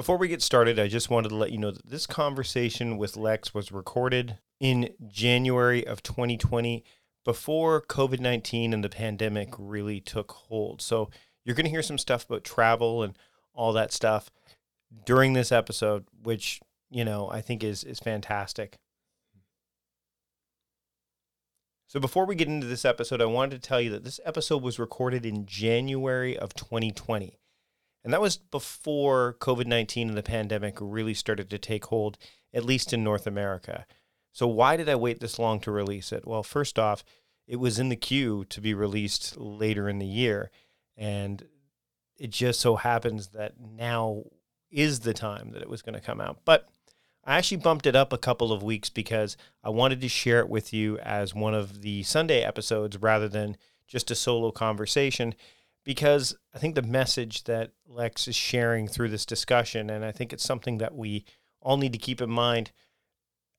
Before we get started, I just wanted to let you know that this conversation with Lex was recorded in January of 2020 before COVID 19 and the pandemic really took hold. So you're going to hear some stuff about travel and all that stuff during this episode, which, you know, I think is, is fantastic. So before we get into this episode, I wanted to tell you that this episode was recorded in January of 2020. And that was before COVID 19 and the pandemic really started to take hold, at least in North America. So, why did I wait this long to release it? Well, first off, it was in the queue to be released later in the year. And it just so happens that now is the time that it was going to come out. But I actually bumped it up a couple of weeks because I wanted to share it with you as one of the Sunday episodes rather than just a solo conversation because I think the message that Lex is sharing through this discussion, and I think it's something that we all need to keep in mind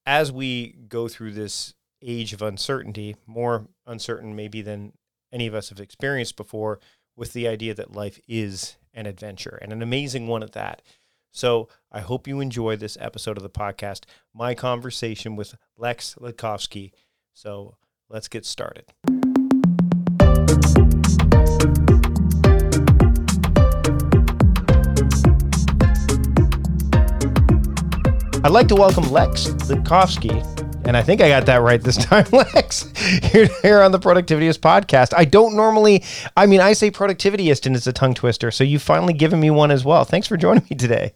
as we go through this age of uncertainty, more uncertain maybe than any of us have experienced before, with the idea that life is an adventure and an amazing one at that. So I hope you enjoy this episode of the podcast, my conversation with Lex Latkovski. So let's get started. I'd like to welcome Lex Latkovski, and I think I got that right this time, Lex, here, on the Productivityist podcast. I don't normally, I mean, I say Productivityist and it's a tongue twister, so you've finally given me one as well. Thanks for joining me today.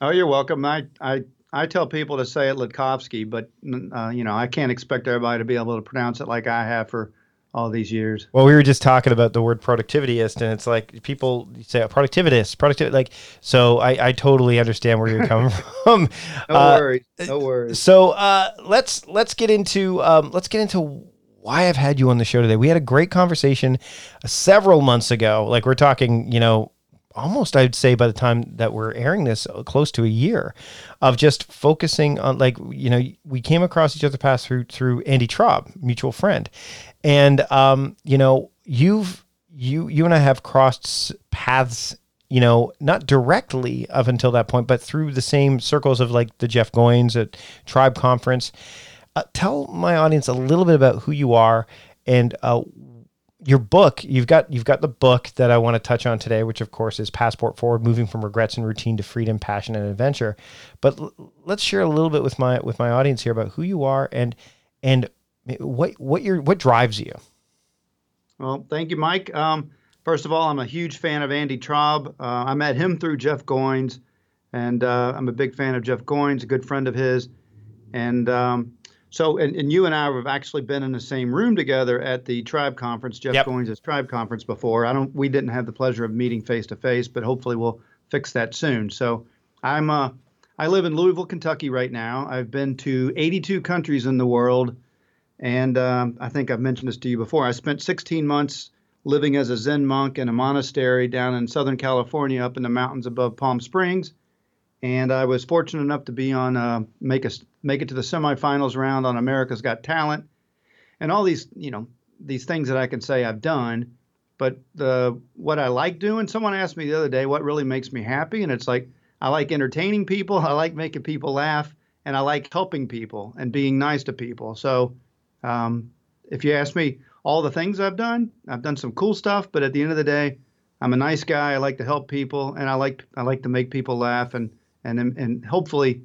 Oh, you're welcome. I, I, I tell people to say it Litkowski, but, uh, you know, I can't expect everybody to be able to pronounce it like I have for all these years. Well, we were just talking about the word productivityist, and it's like people say productivitist, productivity. Like, so I, I totally understand where you're coming from. no uh, worries, no worries. So uh, let's let's get into um, let's get into why I've had you on the show today. We had a great conversation several months ago. Like we're talking, you know, almost I'd say by the time that we're airing this, uh, close to a year of just focusing on like you know we came across each other paths through through Andy Traub, mutual friend, and um, you know, you've you you and I have crossed paths, you know, not directly up until that point, but through the same circles of like the Jeff Goins at Tribe Conference. Uh, tell my audience a little bit about who you are and uh, your book. You've got you've got the book that I want to touch on today, which of course is Passport Forward: Moving from Regrets and Routine to Freedom, Passion, and Adventure. But l- let's share a little bit with my with my audience here about who you are and and what what your what drives you? Well, thank you, Mike. Um, first of all, I'm a huge fan of Andy Traub. Uh, I met him through Jeff Goins, and uh, I'm a big fan of Jeff Goins, a good friend of his. And um, so, and, and, you and I have actually been in the same room together at the Tribe Conference, Jeff yep. Goins' Tribe Conference before. I don't, we didn't have the pleasure of meeting face to face, but hopefully we'll fix that soon. So, I'm, uh, I live in Louisville, Kentucky right now. I've been to 82 countries in the world. And um, I think I've mentioned this to you before. I spent 16 months living as a Zen monk in a monastery down in Southern California, up in the mountains above Palm Springs. And I was fortunate enough to be on uh, make us make it to the semifinals round on America's Got Talent, and all these you know these things that I can say I've done. But the what I like doing, someone asked me the other day what really makes me happy, and it's like I like entertaining people, I like making people laugh, and I like helping people and being nice to people. So um, if you ask me all the things I've done, I've done some cool stuff, but at the end of the day, I'm a nice guy. I like to help people, and I like I like to make people laugh and and and hopefully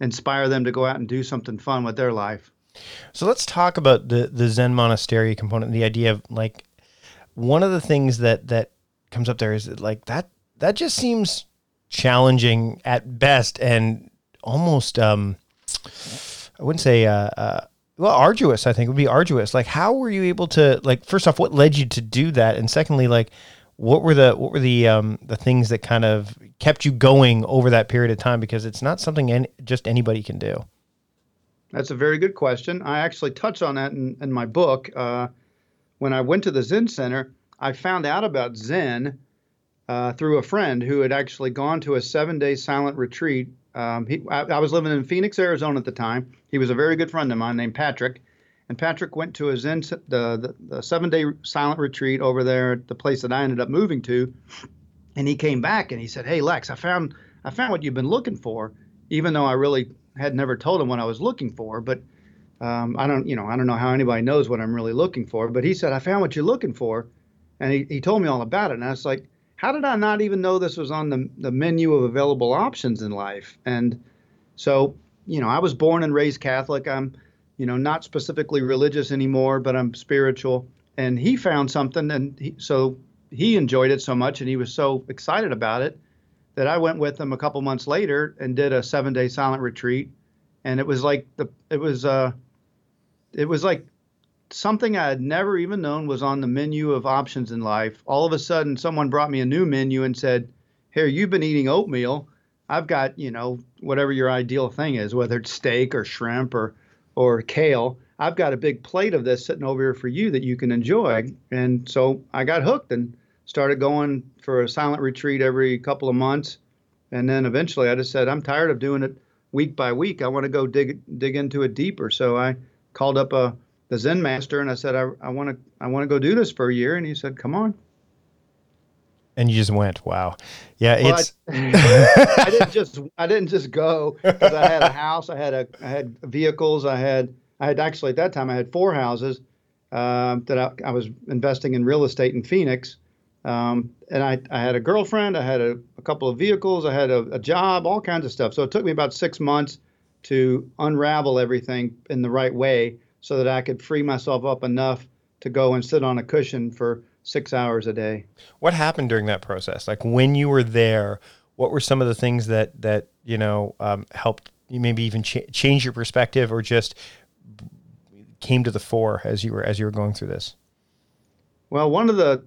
inspire them to go out and do something fun with their life. So let's talk about the the Zen monastery component. The idea of like one of the things that that comes up there is that like that that just seems challenging at best and almost um I wouldn't say uh, uh well arduous i think would be arduous like how were you able to like first off what led you to do that and secondly like what were the what were the um the things that kind of kept you going over that period of time? Because it's not something any, just anybody can do. That's a very good question. I actually touch on that in, in my book. Uh, when i went to the zen center i found out about zen uh, through a friend who had actually gone to a seven day silent retreat. Um, he, I, I, was living in Phoenix, Arizona at the time. He was a very good friend of mine named Patrick. And Patrick went to a Zen, the, the, the seven day silent retreat over there at the place that I ended up moving to. And he came back and he said, Hey, Lex, I found I found what you've been looking for, even though I really had never told him what I was looking for. But um, I don't, you know, I don't know how anybody knows what I'm really looking for. But he said, I found what you're looking for. And he, he told me all about it. And I was like, how did I not even know this was on the, the menu of available options in life? And so, you know, I was born and raised Catholic. I'm, you know, not specifically religious anymore, but I'm spiritual. And he found something. And he, so he enjoyed it so much and he was so excited about it that I went with him a couple months later and did a seven day silent retreat. And it was like the, it was, uh, it was like something I had never even known was on the menu of options in life. All of a sudden, someone brought me a new menu and said, Here, you've been eating oatmeal. I've got, you know, whatever your ideal thing is, whether it's steak or shrimp or, or kale. I've got a big plate of this sitting over here for you that you can enjoy. And so I got hooked and started going for a silent retreat every couple of months. And then eventually I just said, I'm tired of doing it week by week. I want to go dig dig into it deeper. So I called up a the Zen master and I said, I, I want to I want to go do this for a year. And he said, Come on. And you just went, wow, yeah. Well, it's I, I didn't just I didn't just go because I had a house, I had a I had vehicles, I had I had actually at that time I had four houses um, that I, I was investing in real estate in Phoenix, um, and I, I had a girlfriend, I had a, a couple of vehicles, I had a, a job, all kinds of stuff. So it took me about six months to unravel everything in the right way so that I could free myself up enough to go and sit on a cushion for six hours a day. what happened during that process? Like when you were there, what were some of the things that that you know um, helped you maybe even ch- change your perspective, or just came to the fore as you were as you were going through this? Well, one of the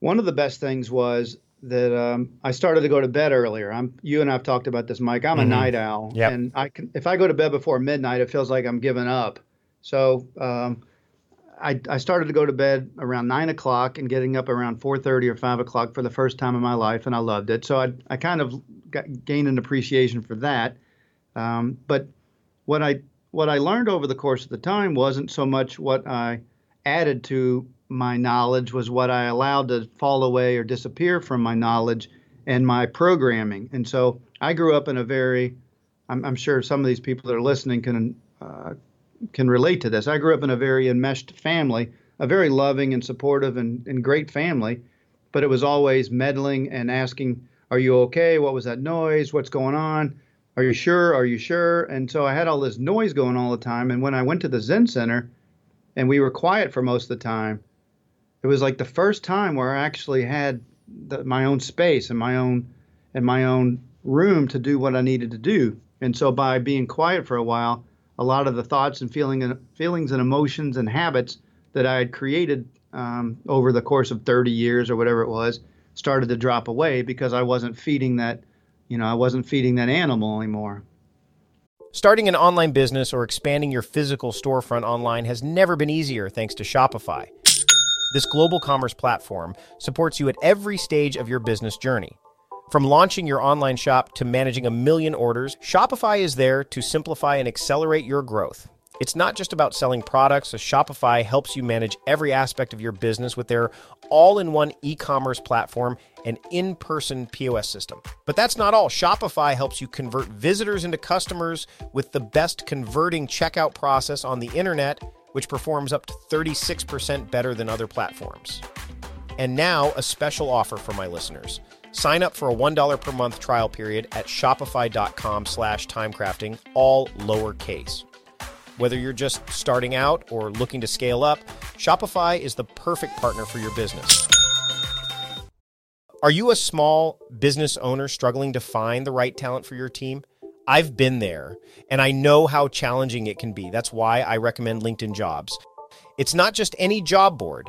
one of the best things was that um, I started to go to bed earlier. I'm you and I've talked about this, Mike. I'm a Mhm. night owl, Yep. and I can if I go to bed before midnight, it feels like I'm giving up. So um, I I started to go to bed around nine o'clock and getting up around four thirty or five o'clock for the first time in my life, and I loved it. So I I kind of got, gained an appreciation for that. Um, but what I what I learned over the course of the time wasn't so much what I added to my knowledge was what I allowed to fall away or disappear from my knowledge and my programming. And so I grew up in a very, I'm, I'm sure some of these people that are listening can can relate to this. I grew up in a very enmeshed family, a very loving and supportive and, and great family, but it was always meddling and asking, "Are you okay? What was that noise? What's going on? Are you sure? Are you sure?" And so I had all this noise going all the time. And when I went to the Zen Center, and we were quiet for most of the time, it was like the first time where I actually had the, my own space and my own and my own room to do what I needed to do. And so by being quiet for a while, a lot of the thoughts and feeling and feelings and emotions and habits that I had created um, over the course of 30 years or whatever it was started to drop away because I wasn't feeding that, you know, I wasn't feeding that animal anymore. Starting an online business or expanding your physical storefront online has never been easier thanks to Shopify. This global commerce platform supports you at every stage of your business journey. From launching your online shop to managing a million orders, Shopify is there to simplify and accelerate your growth. It's not just about selling products, Shopify helps you manage every aspect of your business with their all in one e commerce platform and in person POS system. But that's not all. Shopify helps you convert visitors into customers with the best converting checkout process on the internet, which performs up to 36% better than other platforms. And now, a special offer for my listeners. Sign up for a $1 per month trial period at shopify.com slash timecrafting, all lowercase. Whether you're just starting out or looking to scale up, Shopify is the perfect partner for your business. Are you a small business owner struggling to find the right talent for your team? I've been there and I know how challenging it can be. That's why I recommend LinkedIn Jobs. It's not just any job board.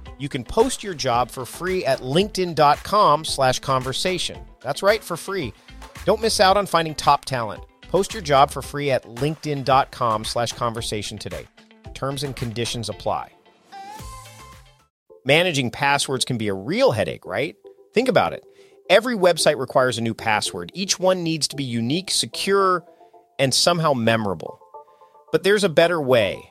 you can post your job for free at linkedin.com slash conversation. That's right, for free. Don't miss out on finding top talent. Post your job for free at linkedin.com slash conversation today. Terms and conditions apply. Managing passwords can be a real headache, right? Think about it. Every website requires a new password. Each one needs to be unique, secure, and somehow memorable. But there's a better way.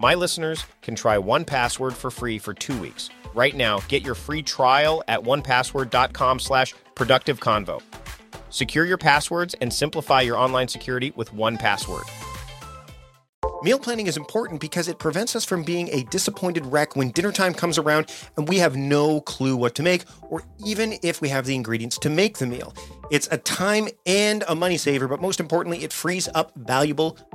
my listeners can try 1Password for free for two weeks. Right now, get your free trial at onepassword.com slash productive convo. Secure your passwords and simplify your online security with 1Password. Meal planning is important because it prevents us from being a disappointed wreck when dinner time comes around and we have no clue what to make, or even if we have the ingredients to make the meal. It's a time and a money saver, but most importantly, it frees up valuable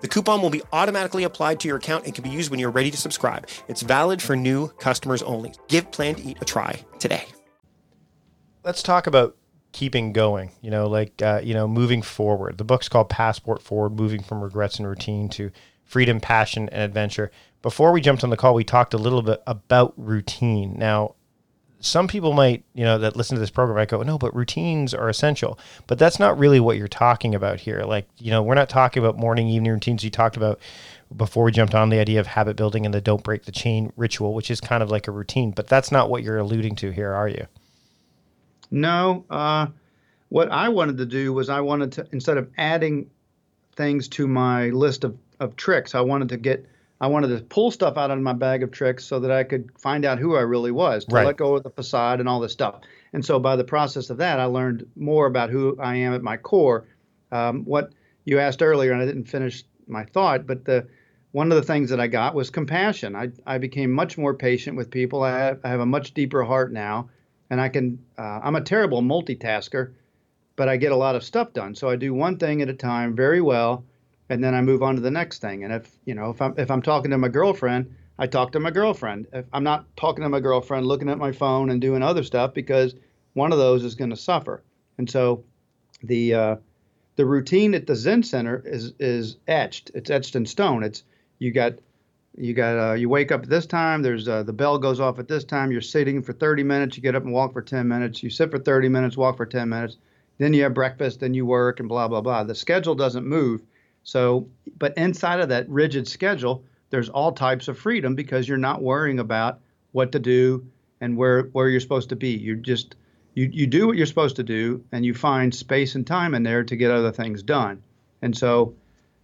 The coupon will be automatically applied to your account and can be used when you're ready to subscribe. It's valid for new customers only. Give Plan to Eat a try today. Let's talk about keeping going, you know, like, uh, you know, moving forward. The book's called Passport Forward Moving from Regrets and Routine to Freedom, Passion, and Adventure. Before we jumped on the call, we talked a little bit about routine. Now, some people might, you know, that listen to this program, I go, no, but routines are essential. But that's not really what you're talking about here. Like, you know, we're not talking about morning, evening routines. You talked about before we jumped on the idea of habit building and the don't break the chain ritual, which is kind of like a routine. But that's not what you're alluding to here, are you? No. Uh, what I wanted to do was I wanted to, instead of adding things to my list of, of tricks, I wanted to get I wanted to pull stuff out of my bag of tricks so that I could find out who I really was, to Right. let go of the facade and all this stuff. And so by the process of that, I learned more about who I am at my core. Um, what you asked earlier, and I didn't finish my thought, but the one of the things that I got was compassion. I, I became much more patient with people. I have, I have a much deeper heart now, and I can. Uh, I'm a terrible multitasker, but I get a lot of stuff done. So I do one thing at a time very well, and then I move on to the next thing. And if you know, if I'm if I'm talking to my girlfriend, I talk to my girlfriend. If I'm not talking to my girlfriend, looking at my phone and doing other stuff because one of those is going to suffer. And so, the uh, the routine at the Zen Center is is etched. It's etched in stone. It's you got you got uh, you wake up at this time. There's uh, the bell goes off at this time. You're sitting for 30 minutes. You get up and walk for 10 minutes. You sit for 30 minutes, walk for 10 minutes. Then you have breakfast. Then you work and blah blah blah. The schedule doesn't move. So, but inside of that rigid schedule, there's all types of freedom because you're not worrying about what to do and where where you're supposed to be. You just you you do what you're supposed to do, and you find space and time in there to get other things done. And so,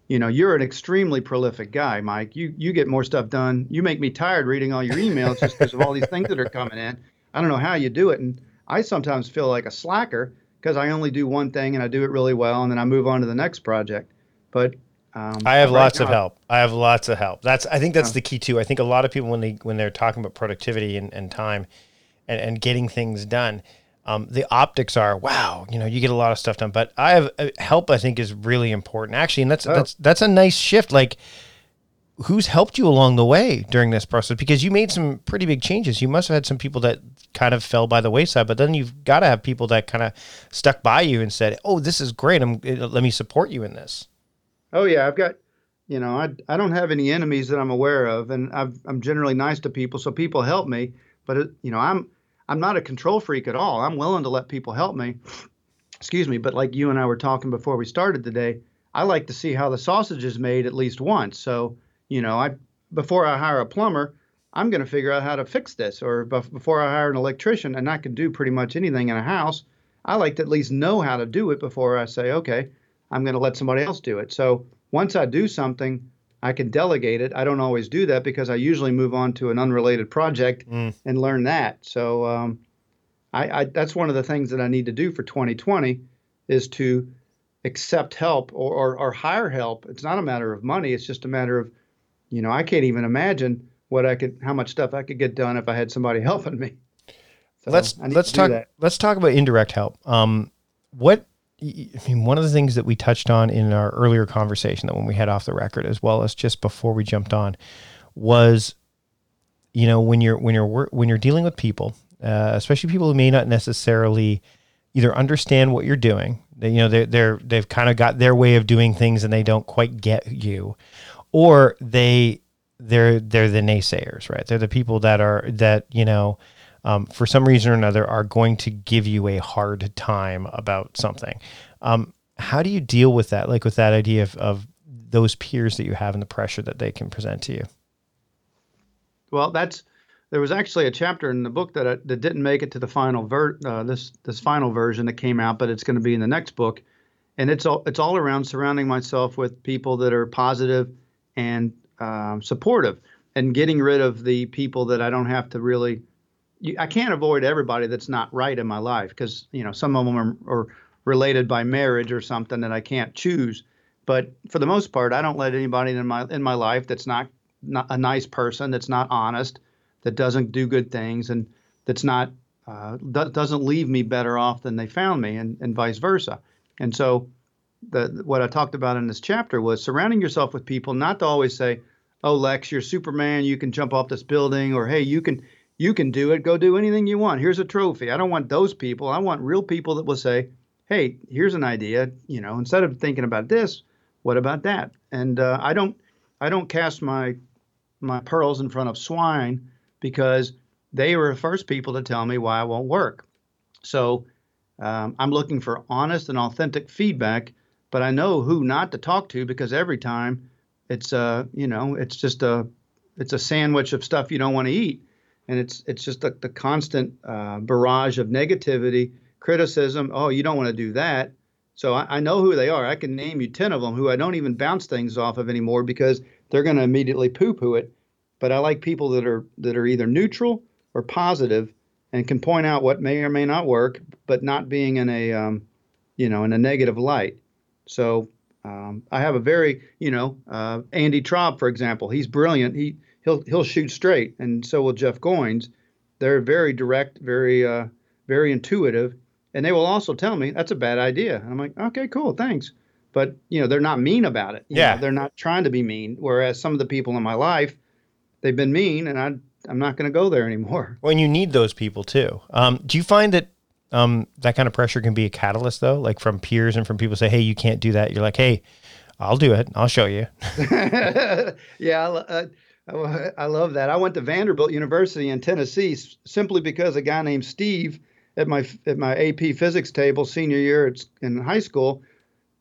you know, you're an extremely prolific guy, Mike. You you get more stuff done. You make me tired reading all your emails just because of all these things that are coming in. I don't know how you do it, and I sometimes feel like a slacker because I only do one thing and I do it really well, and then I move on to the next project. But um, I have right lots of help. I have lots of help. That's I think that's Oh. the key too. I think a lot of people when they when they're talking about productivity and, and time and, and getting things done, um, the optics are wow, you know, you get a lot of stuff done. But I have uh, help I think is really important. Actually, and that's Oh. that's that's a nice shift. Like who's helped you along the way during this process? Because you made some pretty big changes. You must have had some people that kind of fell by the wayside, but then you've got to have people that kind of stuck by you and said, "Oh, this is great. I'm uh, let me support you in this." Oh yeah, I've got, you know, I I don't have any enemies that I'm aware of, and I've, I'm generally nice to people, so people help me. But it, you know, I'm I'm not a control freak at all. I'm willing to let people help me. Excuse me, but like you and I were talking before we started today, I like to see how the sausage is made at least once. So you know, I before I hire a plumber, I'm going to figure out how to fix this. Or before I hire an electrician, and I can do pretty much anything in a house, I like to at least know how to do it before I say, okay, I'm going to let somebody else do it. So once I do something, I can delegate it. I don't always do that because I usually move on to an unrelated project mm. and learn that. So um, I, I, that's one of the things that I need to do for 2020 is to accept help or, or, or hire help. It's not a matter of money. It's just a matter of, you know, I can't even imagine what I could, how much stuff I could get done if I had somebody helping me. So let's let's talk let's talk about indirect help. Um, what I mean, one of the things that we touched on in our earlier conversation, that when we had off the record, as well as just before we jumped on, was, you know, when you're when you're when you're dealing with people, uh, especially people who may not necessarily either understand what you're doing, they, you know, they're they're they've kind of got their way of doing things and they don't quite get you, or they they're they're the naysayers, right? They're the people that are that you know um, for some reason or another, are going to give you a hard time about something. Um, how do you deal with that? Like with that idea of, of those peers that you have and the pressure that they can present to you? Well, that's there was actually a chapter in the book that I, that didn't make it to the final ver uh, this this final version that came out, but it's going to be in the next book, and it's all it's all around surrounding myself with people that are positive and um, supportive, and getting rid of the people that I don't have to really you, I can't avoid everybody that's not right in my life because you know some of them are, are related by marriage or something that I can't choose. But for the most part, I don't let anybody in my in my life that's not, not a nice person, that's not honest, that doesn't do good things, and that's not uh, doesn't leave me better off than they found me, and, and vice versa. And so, the what I talked about in this chapter was surrounding yourself with people, not to always say, "Oh, Lex, you're Superman, you can jump off this building," or "Hey, you can you can do it. Go do anything you want. Here's a trophy. I don't want those people. I want real people that will say, hey, here's an idea. You know, instead of thinking about this, what about that? And uh, I don't, I don't cast my my pearls in front of swine because they were the first people to tell me why I won't work. So um, I'm looking for honest and authentic feedback, but I know who not to talk to because every time it's uh you know it's just a it's a sandwich of stuff you don't want to eat and it's it's just the, the constant uh, barrage of negativity, criticism. Oh, you don't want to do that. So I, I, know who they are. I can name you ten of them who I don't even bounce things off of anymore because they're going to immediately poo-poo it. But I like people that are that are either neutral or positive and can point out what may or may not work, but not being in a um, you know in a negative light. So um, I have a very you know uh, Andy Traub, for example. He's brilliant. He he'll he'll shoot straight, and so will Jeff Goins. They're very direct, very uh, very intuitive, and they will also tell me that's a bad idea. And I'm like, okay, cool, thanks. But you know, they're not mean about it. You yeah, know, they're not trying to be mean. Whereas some of the people in my life, they've been mean, and I I'm not going to go there anymore. Well, and you need those people too. Um, do you find that um, that kind of pressure can be a catalyst though, like from peers and from people say, "Hey, you can't do that." You're like, "Hey, I'll do it. I'll show you." yeah, uh, I love that. I went to Vanderbilt University in Tennessee simply because a guy named Steve at my at my AP physics table senior year in high school,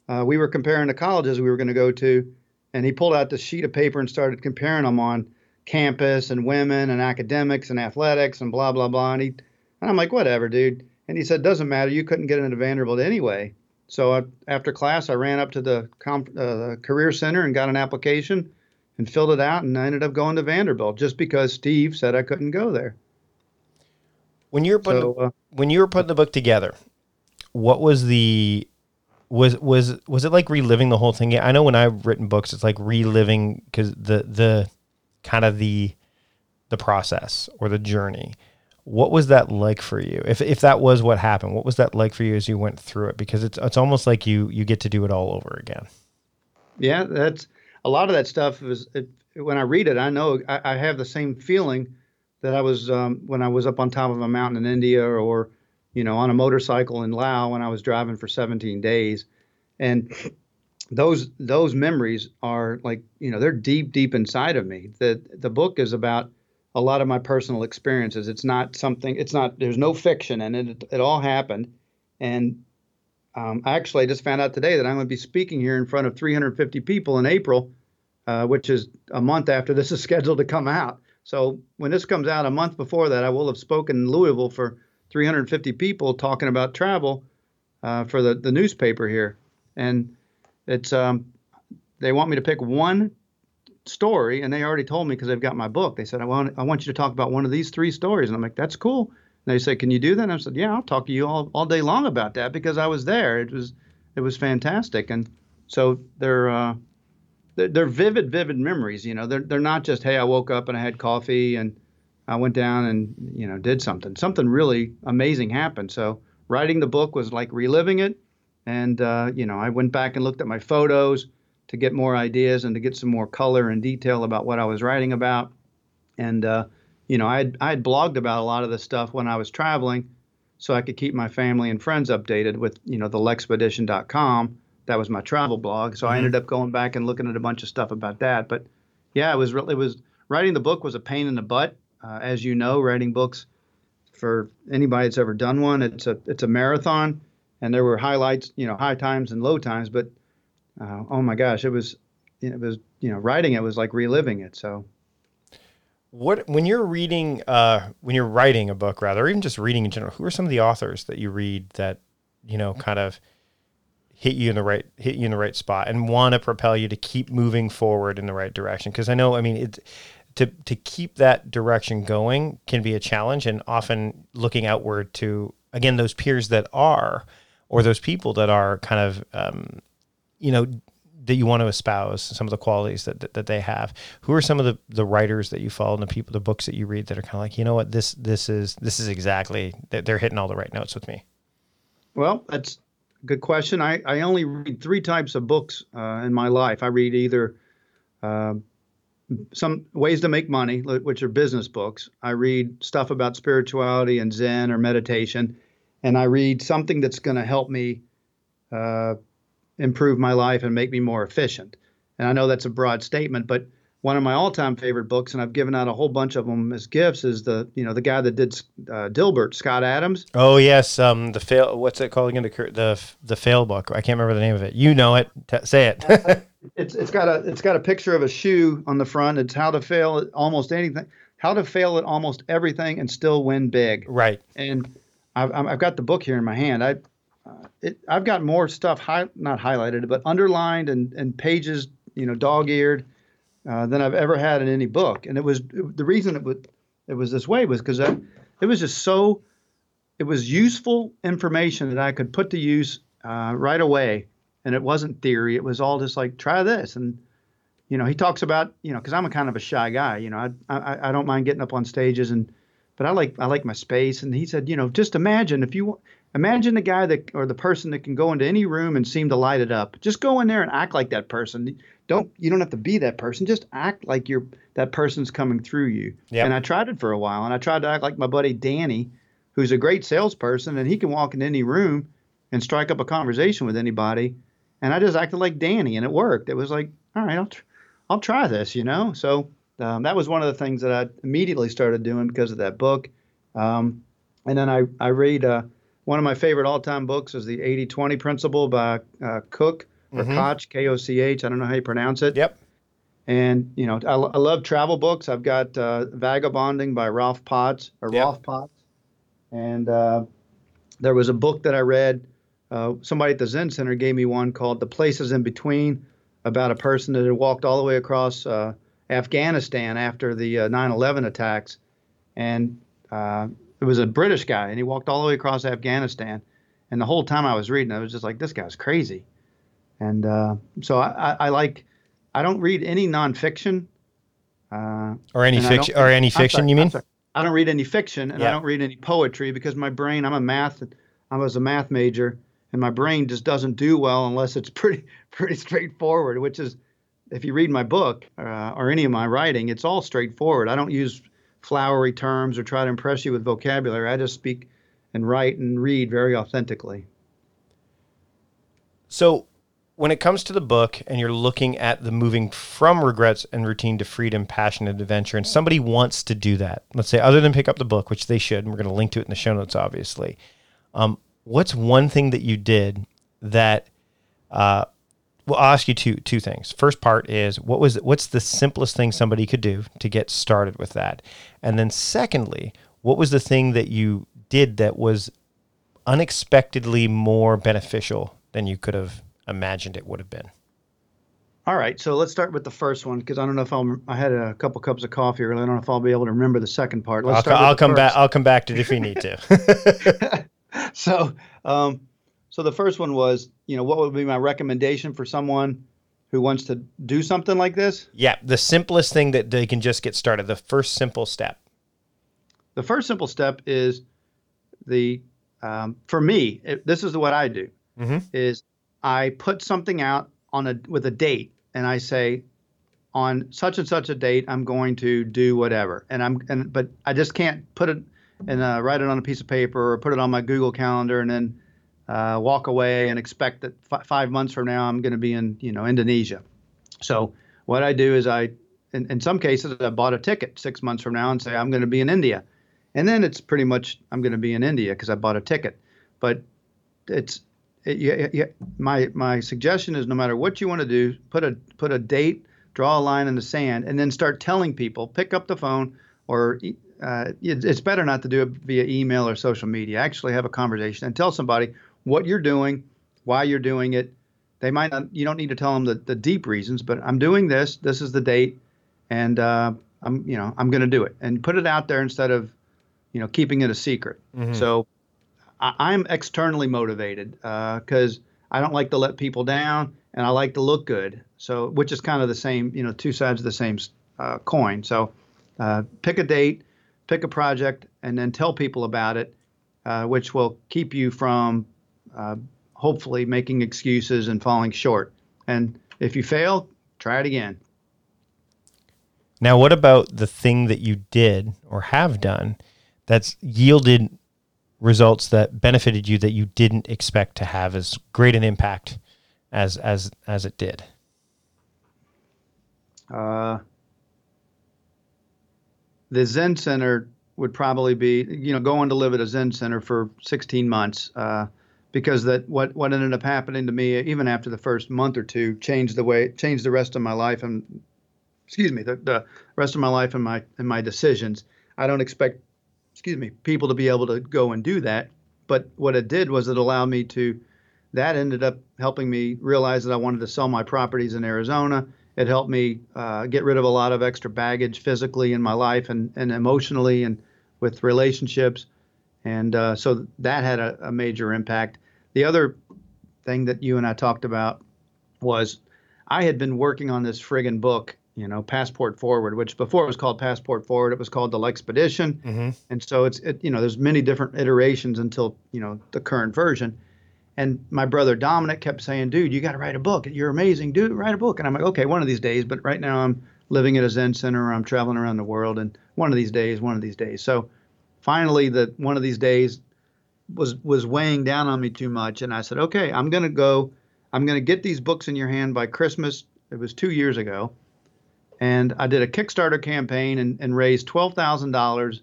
uh, we were comparing the colleges we were going to go to, and he pulled out the sheet of paper and started comparing them on campus and women and academics and athletics and blah blah blah. And he and I'm like, whatever, dude. And he said, doesn't matter. You couldn't get into Vanderbilt anyway. So I, after class, I ran up to the, uh, the career center and got an application and filled it out, and I ended up going to Vanderbilt just because Steve said I couldn't go there. When you were putting so, uh, when you were putting the book together, what was the was was was it like reliving the whole thing? I know when I've written books, it's like reliving because the the kind of the the process or the journey. What was that like for you? If if that was what happened, what was that like for you as you went through it? Because it's it's almost like you you get to do it all over again. Yeah, that's a lot of that stuff is it, when I read it, I know I, I, have the same feeling that I was um, when I was up on top of a mountain in India or you know on a motorcycle in Laos when I was driving for 17 days, and those those memories are like you know they're deep deep inside of me. The the book is about a lot of my personal experiences. It's not something. It's not. There's no fiction in it. It, it all happened, and um, actually, I just found out today that I'm going to be speaking here in front of 350 people in April, uh, which is a month after this is scheduled to come out. So when this comes out a month before that, I will have spoken in Louisville for 350 people talking about travel uh, for the, the newspaper here. And it's um, they want me to pick one story, and they already told me because they've got my book. They said I want I want you to talk about one of these three stories, and I'm like, that's cool. And they said, can you do that? And I said, yeah, I'll talk to you all, all day long about that because I was there. It was it was fantastic, and so they're uh, they're, they're vivid, vivid memories. You know, they're they're not just hey, I woke up and I had coffee and I went down and you know did something. Something really amazing happened. So writing the book was like reliving it, and uh, you know I went back and looked at my photos to get more ideas and to get some more color and detail about what I was writing about. And uh, you know I had I had blogged about a lot of this stuff when I was traveling, so I could keep my family and friends updated with you know the lexpedition.com. That was my travel blog. So mm-hmm. I ended up going back and looking at a bunch of stuff about that. But yeah, it was really it was writing the book was a pain in the butt. Uh, as you know, writing books for anybody that's ever done one, it's a it's a marathon, and there were highlights, you know, high times and low times. But uh, oh my gosh, it was it was you know writing it was like reliving it. So what when you're reading uh, when you're writing a book rather or even just reading in general who are some of the authors that you read that you know kind of hit you in the right hit you in the right spot and want to propel you to keep moving forward in the right direction? Because i know i mean it to to keep that direction going can be a challenge and often looking outward to again those peers that are or those people that are kind of um, you know that you want to espouse some of the qualities that, that, that they have. Who are some of the the writers that you follow and the people the books that you read that are kind of like you know what? This this is this is exactly they're hitting all the right notes with me. Well that's a good question. I i only read three types of books uh, in my life. I read either uh, some ways to make money, which are business books. I read stuff about spirituality and Zen or meditation, and I read something that's going to help me uh, improve my life and make me more efficient. And I know that's a broad statement, but one of my all-time favorite books, and I've given out a whole bunch of them as gifts, is the you know the guy that did uh, Dilbert, Scott Adams. Oh yes, um, the fail. What's it called again? The the the fail book. I can't remember the name of it. You know it. T- say it. it's it's got a it's got a picture of a shoe on the front. It's how to fail at almost anything. How to fail at almost everything and still win big. Right. And I've I've got the book here in my hand. I uh, it, I've got more stuff high, not highlighted, but underlined and, and pages, you know, dog eared uh, than I've ever had in any book. And it was it, the reason it was it was this way was because it was just so it was useful information that I could put to use uh, right away, and it wasn't theory. It was all just like try this, and you know he talks about you know because I'm a kind of a shy guy. You know I, I I don't mind getting up on stages and but I like I like my space. And he said you know just imagine if you imagine the guy that or the person that can go into any room and seem to light it up. Just go in there and act like that person don't you don't have to be that person just act like you're that person's coming through you yep. and i tried it for a while and i tried to act like my buddy danny who's a great salesperson and he can walk in any room and strike up a conversation with anybody and i just acted like danny and it worked it was like all right i'll, tr- I'll try this you know so um, that was one of the things that i immediately started doing because of that book um, and then i, I read uh, one of my favorite all-time books is the 80-20 principle by uh, cook or mm-hmm. Koch, K O C H. I don't know how you pronounce it. Yep. And you know, I, I love travel books. I've got uh, Vagabonding by Ralph Potts or yep. Rolf Potts, and uh, there was a book that I read. Uh, somebody at the Zen Center gave me one called "The Places in Between," about a person that had walked all the way across uh, Afghanistan after the 9/11 uh, attacks, and uh, it was a British guy, and he walked all the way across Afghanistan. And the whole time I was reading, I was just like, "This guy's crazy." And uh, so I, I, like, I don't read any nonfiction. Uh, or any fiction, or any fiction, sorry, you mean? I don't read any fiction, and yeah. I don't read any poetry because my brain. I'm a math. I was a math major, and my brain just doesn't do well unless it's pretty pretty straightforward. Which is, if you read my book uh, or any of my writing, it's all straightforward. I don't use flowery terms or try to impress you with vocabulary. I just speak and write and read very authentically. So when it comes to the book and you're looking at the moving from regrets and routine to freedom, passion, and adventure, and somebody wants to do that, let's say, other than pick up the book, which they should, and we're going to link to it in the show notes, obviously. Um, what's one thing that you did that uh, well, I'll ask you two two things. First part is what was what's the simplest thing somebody could do to get started with that, and then secondly, what was the thing that you did that was unexpectedly more beneficial than you could have imagined it would have been? All right, so let's start with the first one because I don't know if I'll. I had a couple cups of coffee earlier. I don't know if I'll be able to remember the second part. Let's I'll, I'll come first. back. I'll come back to it if you need to. so, um, so the first one was, you know, what would be my recommendation for someone who wants to do something like this? Yeah, the simplest thing that they can just get started. The first simple step. The first simple step is the um, for me. It, this is what I do. Mm-hmm. Is I put something out on a with a date and I say, on such and such a date, I'm going to do whatever, and I'm and but I just can't put it and uh, write it on a piece of paper or put it on my Google Calendar and then uh, walk away and expect that f- five months from now I'm going to be in you know Indonesia. So what I do is I, in, in some cases, I bought a ticket six months from now and say I'm going to be in India, and then it's pretty much I'm going to be in India because I bought a ticket. But it's it, yeah, yeah, my my suggestion is no matter what you want to do, put a put a date, draw a line in the sand, and then start telling people. Pick up the phone, or uh, it's better not to do it via email or social media. Actually, have a conversation and tell somebody what you're doing, why you're doing it. They might not. You don't need to tell them the, the deep reasons, but I'm doing this. This is the date, and uh, I'm you know I'm going to do it, and put it out there instead of you know keeping it a secret. Mm-hmm. So I, am externally motivated because uh, I don't like to let people down, and I like to look good. So, which is kind of the same, you know, two sides of the same uh, coin. So, uh, pick a date, pick a project, and then tell people about it, uh, which will keep you from uh, hopefully making excuses and falling short. And if you fail, try it again. Now, what about the thing that you did or have done that's yielded results that benefited you that you didn't expect to have as great an impact as as as it did? Uh, the Zen Center would probably be, you know, going to live at a Zen Center for 16 months, uh, because that what what ended up happening to me, even after the first month or two, changed the way changed the rest of my life and, excuse me, the, the rest of my life and my and my decisions. I don't expect excuse me, people to be able to go and do that. But what it did was it allowed me to, that ended up helping me realize that I wanted to sell my properties in Arizona. It helped me uh, get rid of a lot of extra baggage physically in my life and, and emotionally and with relationships. And uh, so that had a, a major impact. The other thing that you and I talked about was I had been working on this friggin' book you know, Passport Forward, which before it was called Passport Forward, it was called the Lexpedition, mm-hmm. and so it's it, you know there's many different iterations until you know the current version. And my brother Dominic kept saying, "Dude, you got to write a book. You're amazing, dude. Write a book." And I'm like, "Okay, one of these days." But right now I'm living at a Zen center, I'm traveling around the world, and one of these days, one of these days. So finally, the one of these days was was weighing down on me too much, and I said, "Okay, I'm gonna go. I'm gonna get these books in your hand by Christmas." It was two years ago and I did a Kickstarter campaign and, and raised twelve thousand uh, dollars.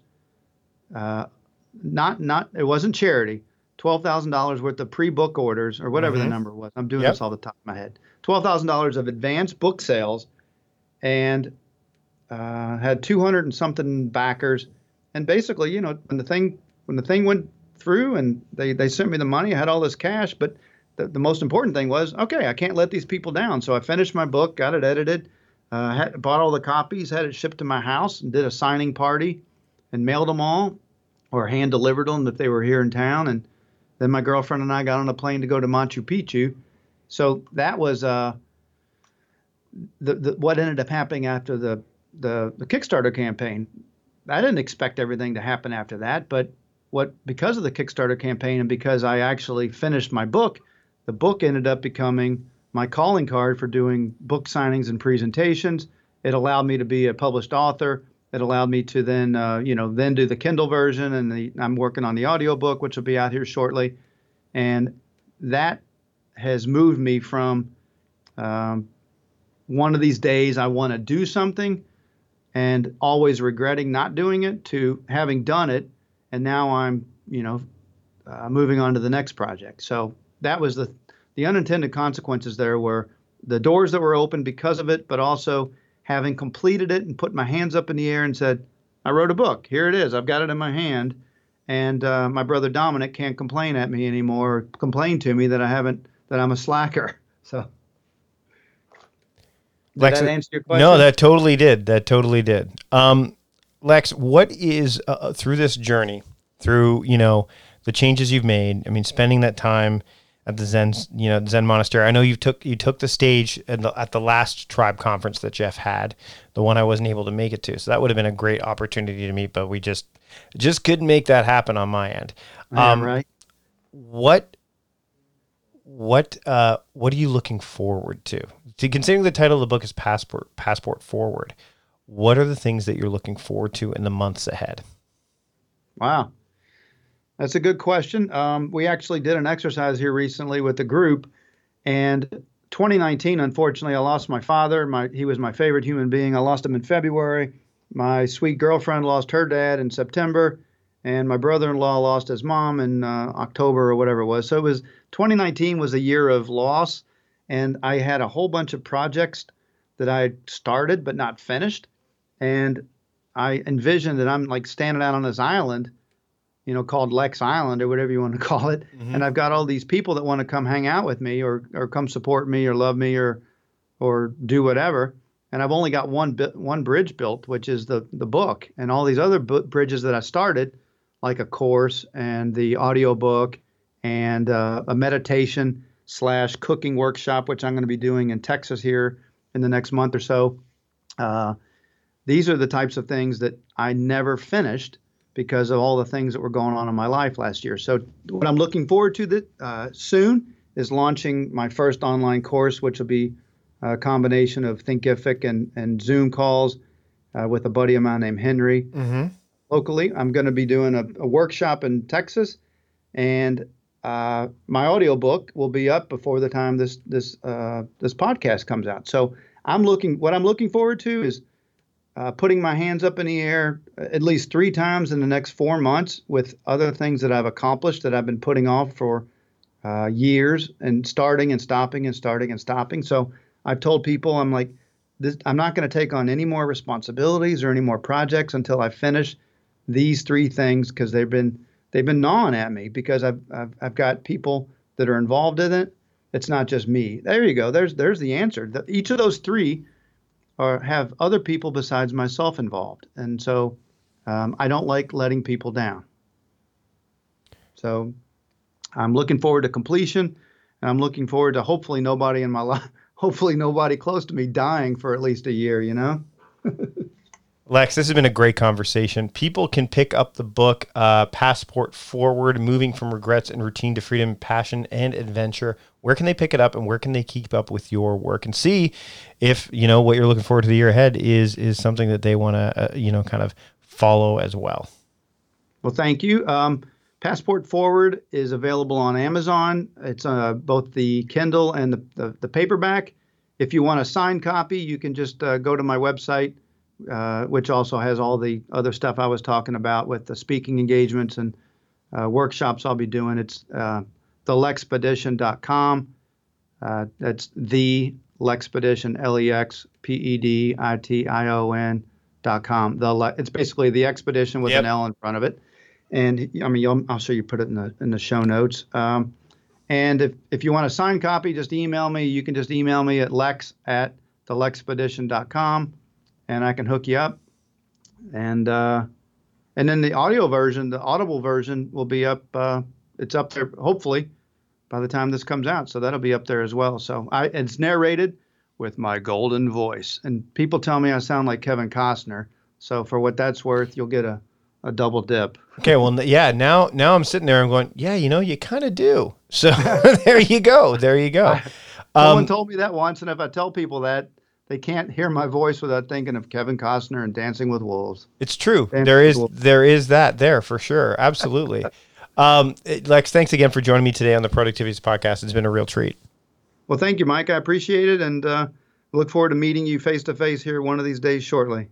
Not not it wasn't charity. Twelve thousand dollars worth of pre-book orders or whatever mm-hmm. the number was. I'm doing yep. this all the top of my head. Twelve thousand dollars of advanced book sales, and uh, had two hundred and something backers. And basically, you know, when the thing when the thing went through and they they sent me the money, I had all this cash. But the, the most important thing was, okay, I can't let these people down. So I finished my book, got it edited uh, had, bought all the copies, had it shipped to my house, and did a signing party, and mailed them all, or hand delivered them if they were here in town. And then my girlfriend and I got on a plane to go to Machu Picchu. So that was uh, the, the what ended up happening after the, the the Kickstarter campaign. I didn't expect everything to happen after that, but what because of the Kickstarter campaign and because I actually finished my book, the book ended up becoming my calling card for doing book signings and presentations. It allowed me to be a published author. It allowed me to then, uh, you know, then do the Kindle version, and the, I'm working on the audiobook, which will be out here shortly. And that has moved me from um, one of these days I want to do something and always regretting not doing it to having done it, and now I'm, you know, uh, moving on to the next project. So that was the the unintended consequences there were the doors that were open because of it, but also having completed it and put my hands up in the air and said, I wrote a book. Here it is. I've got it in my hand. And uh, my brother Dominic can't complain at me anymore, or complain to me that I haven't, that I'm a slacker. So, did Lex, that answer your question? No, that totally did. That totally did. Um, Lex, what is uh, uh, through this journey, through you know the changes you've made? I mean, spending that time at the Zen, you know, Zen monastery. I know you took you took the stage at the, at the last tribe conference that Jeff had, the one I wasn't able to make it to. So that would have been a great opportunity to meet, but we just just couldn't make that happen on my end. Um, right. What what uh, what are you looking forward to? to? Considering the title of the book is Passport Passport Forward, what are the things that you're looking forward to in the months ahead? Wow, that's a good question. Um, we actually did an exercise here recently with the group, and 2019, unfortunately, I lost my father. My he was my favorite human being. I lost him in February. My sweet girlfriend lost her dad in September and my brother-in-law lost his mom in uh, October or whatever it was. So it was 2019 was a year of loss, and I had a whole bunch of projects that I started but not finished, and I envisioned that I'm like standing out on this island, you know, called Lex Island or whatever you want to call it, mm-hmm. and I've got all these people that want to come hang out with me or or come support me or love me or or do whatever. And I've only got one one bridge built, which is the the book, and all these other bridges that I started like a course and the audio book and uh, a meditation slash cooking workshop, which I'm going to be doing in Texas here in the next month or so. Uh, these are the types of things that I never finished because of all the things that were going on in my life last year. So what I'm looking forward to that uh, soon is launching my first online course, which will be a combination of Thinkific and, and Zoom calls uh, with a buddy of mine named Henry. Mm-hmm locally. I'm going to be doing a, a workshop in Texas, and uh, my audiobook will be up before the time this this uh, this podcast comes out. So I'm looking. What I'm looking forward to is uh, putting my hands up in the air at least three times in the next four months with other things that I've accomplished that I've been putting off for uh, years and starting and stopping and starting and stopping. So I've told people I'm like. This, I'm not going to take on any more responsibilities or any more projects until I finish these three things because they've been they've been gnawing at me because I've, I've I've got people that are involved in it. It's not just me. There you go. There's there's the answer. The, each of those three are have other people besides myself involved, and so um, I don't like letting people down. So I'm looking forward to completion, and I'm looking forward to hopefully nobody in my life, hopefully nobody close to me dying for at least a year. You know. Lex, this has been a great conversation. People can pick up the book, uh, Passport Forward Moving from Regrets and Routine to Freedom, Passion, and Adventure. Where can they pick it up and where can they keep up with your work and see if, you know, what you're looking forward to the year ahead is is something that they want to, uh, you know, kind of follow as well? Well, thank you. Um, Passport Forward is available on Amazon. It's uh, both the Kindle and the, the, the, paperback. If you want a signed copy, you can just uh, go to my website uh, which also has all the other stuff I was talking about with the speaking engagements and uh, workshops I'll be doing. It's uh, thelexpedition.com. Uh, that's the Lexpedition, L E X P E D I T I O N dot com. The Le- it's basically the expedition with yep. an L in front of it. And I mean, I'll, I'll, show you put it in the in the show notes. Um, and if, if you want a signed copy, just email me. You can just email me at lex at thelexpedition.com and I can hook you up. And uh, and then the audio version, the audible version, will be up. Uh, it's up there hopefully by the time this comes out, so that'll be up there as well. So I, it's narrated with my golden voice, and people tell me I sound like Kevin Costner. So for what that's worth, you'll get a, a double dip. Okay, well, yeah. Now, now I'm sitting there. I'm going, yeah. You know, you kind of do. So there you go. There you go. Someone um, told me that once, and if I tell people that, they can't hear my voice without thinking of Kevin Costner and Dancing with Wolves. It's true. Dancing there is there is that there for sure. Absolutely. um, Lex, thanks again for joining me today on the Productivityist Podcast. It's been a real treat. Well, thank you, Mike. I appreciate it, and uh, look forward to meeting you face to face here one of these days shortly.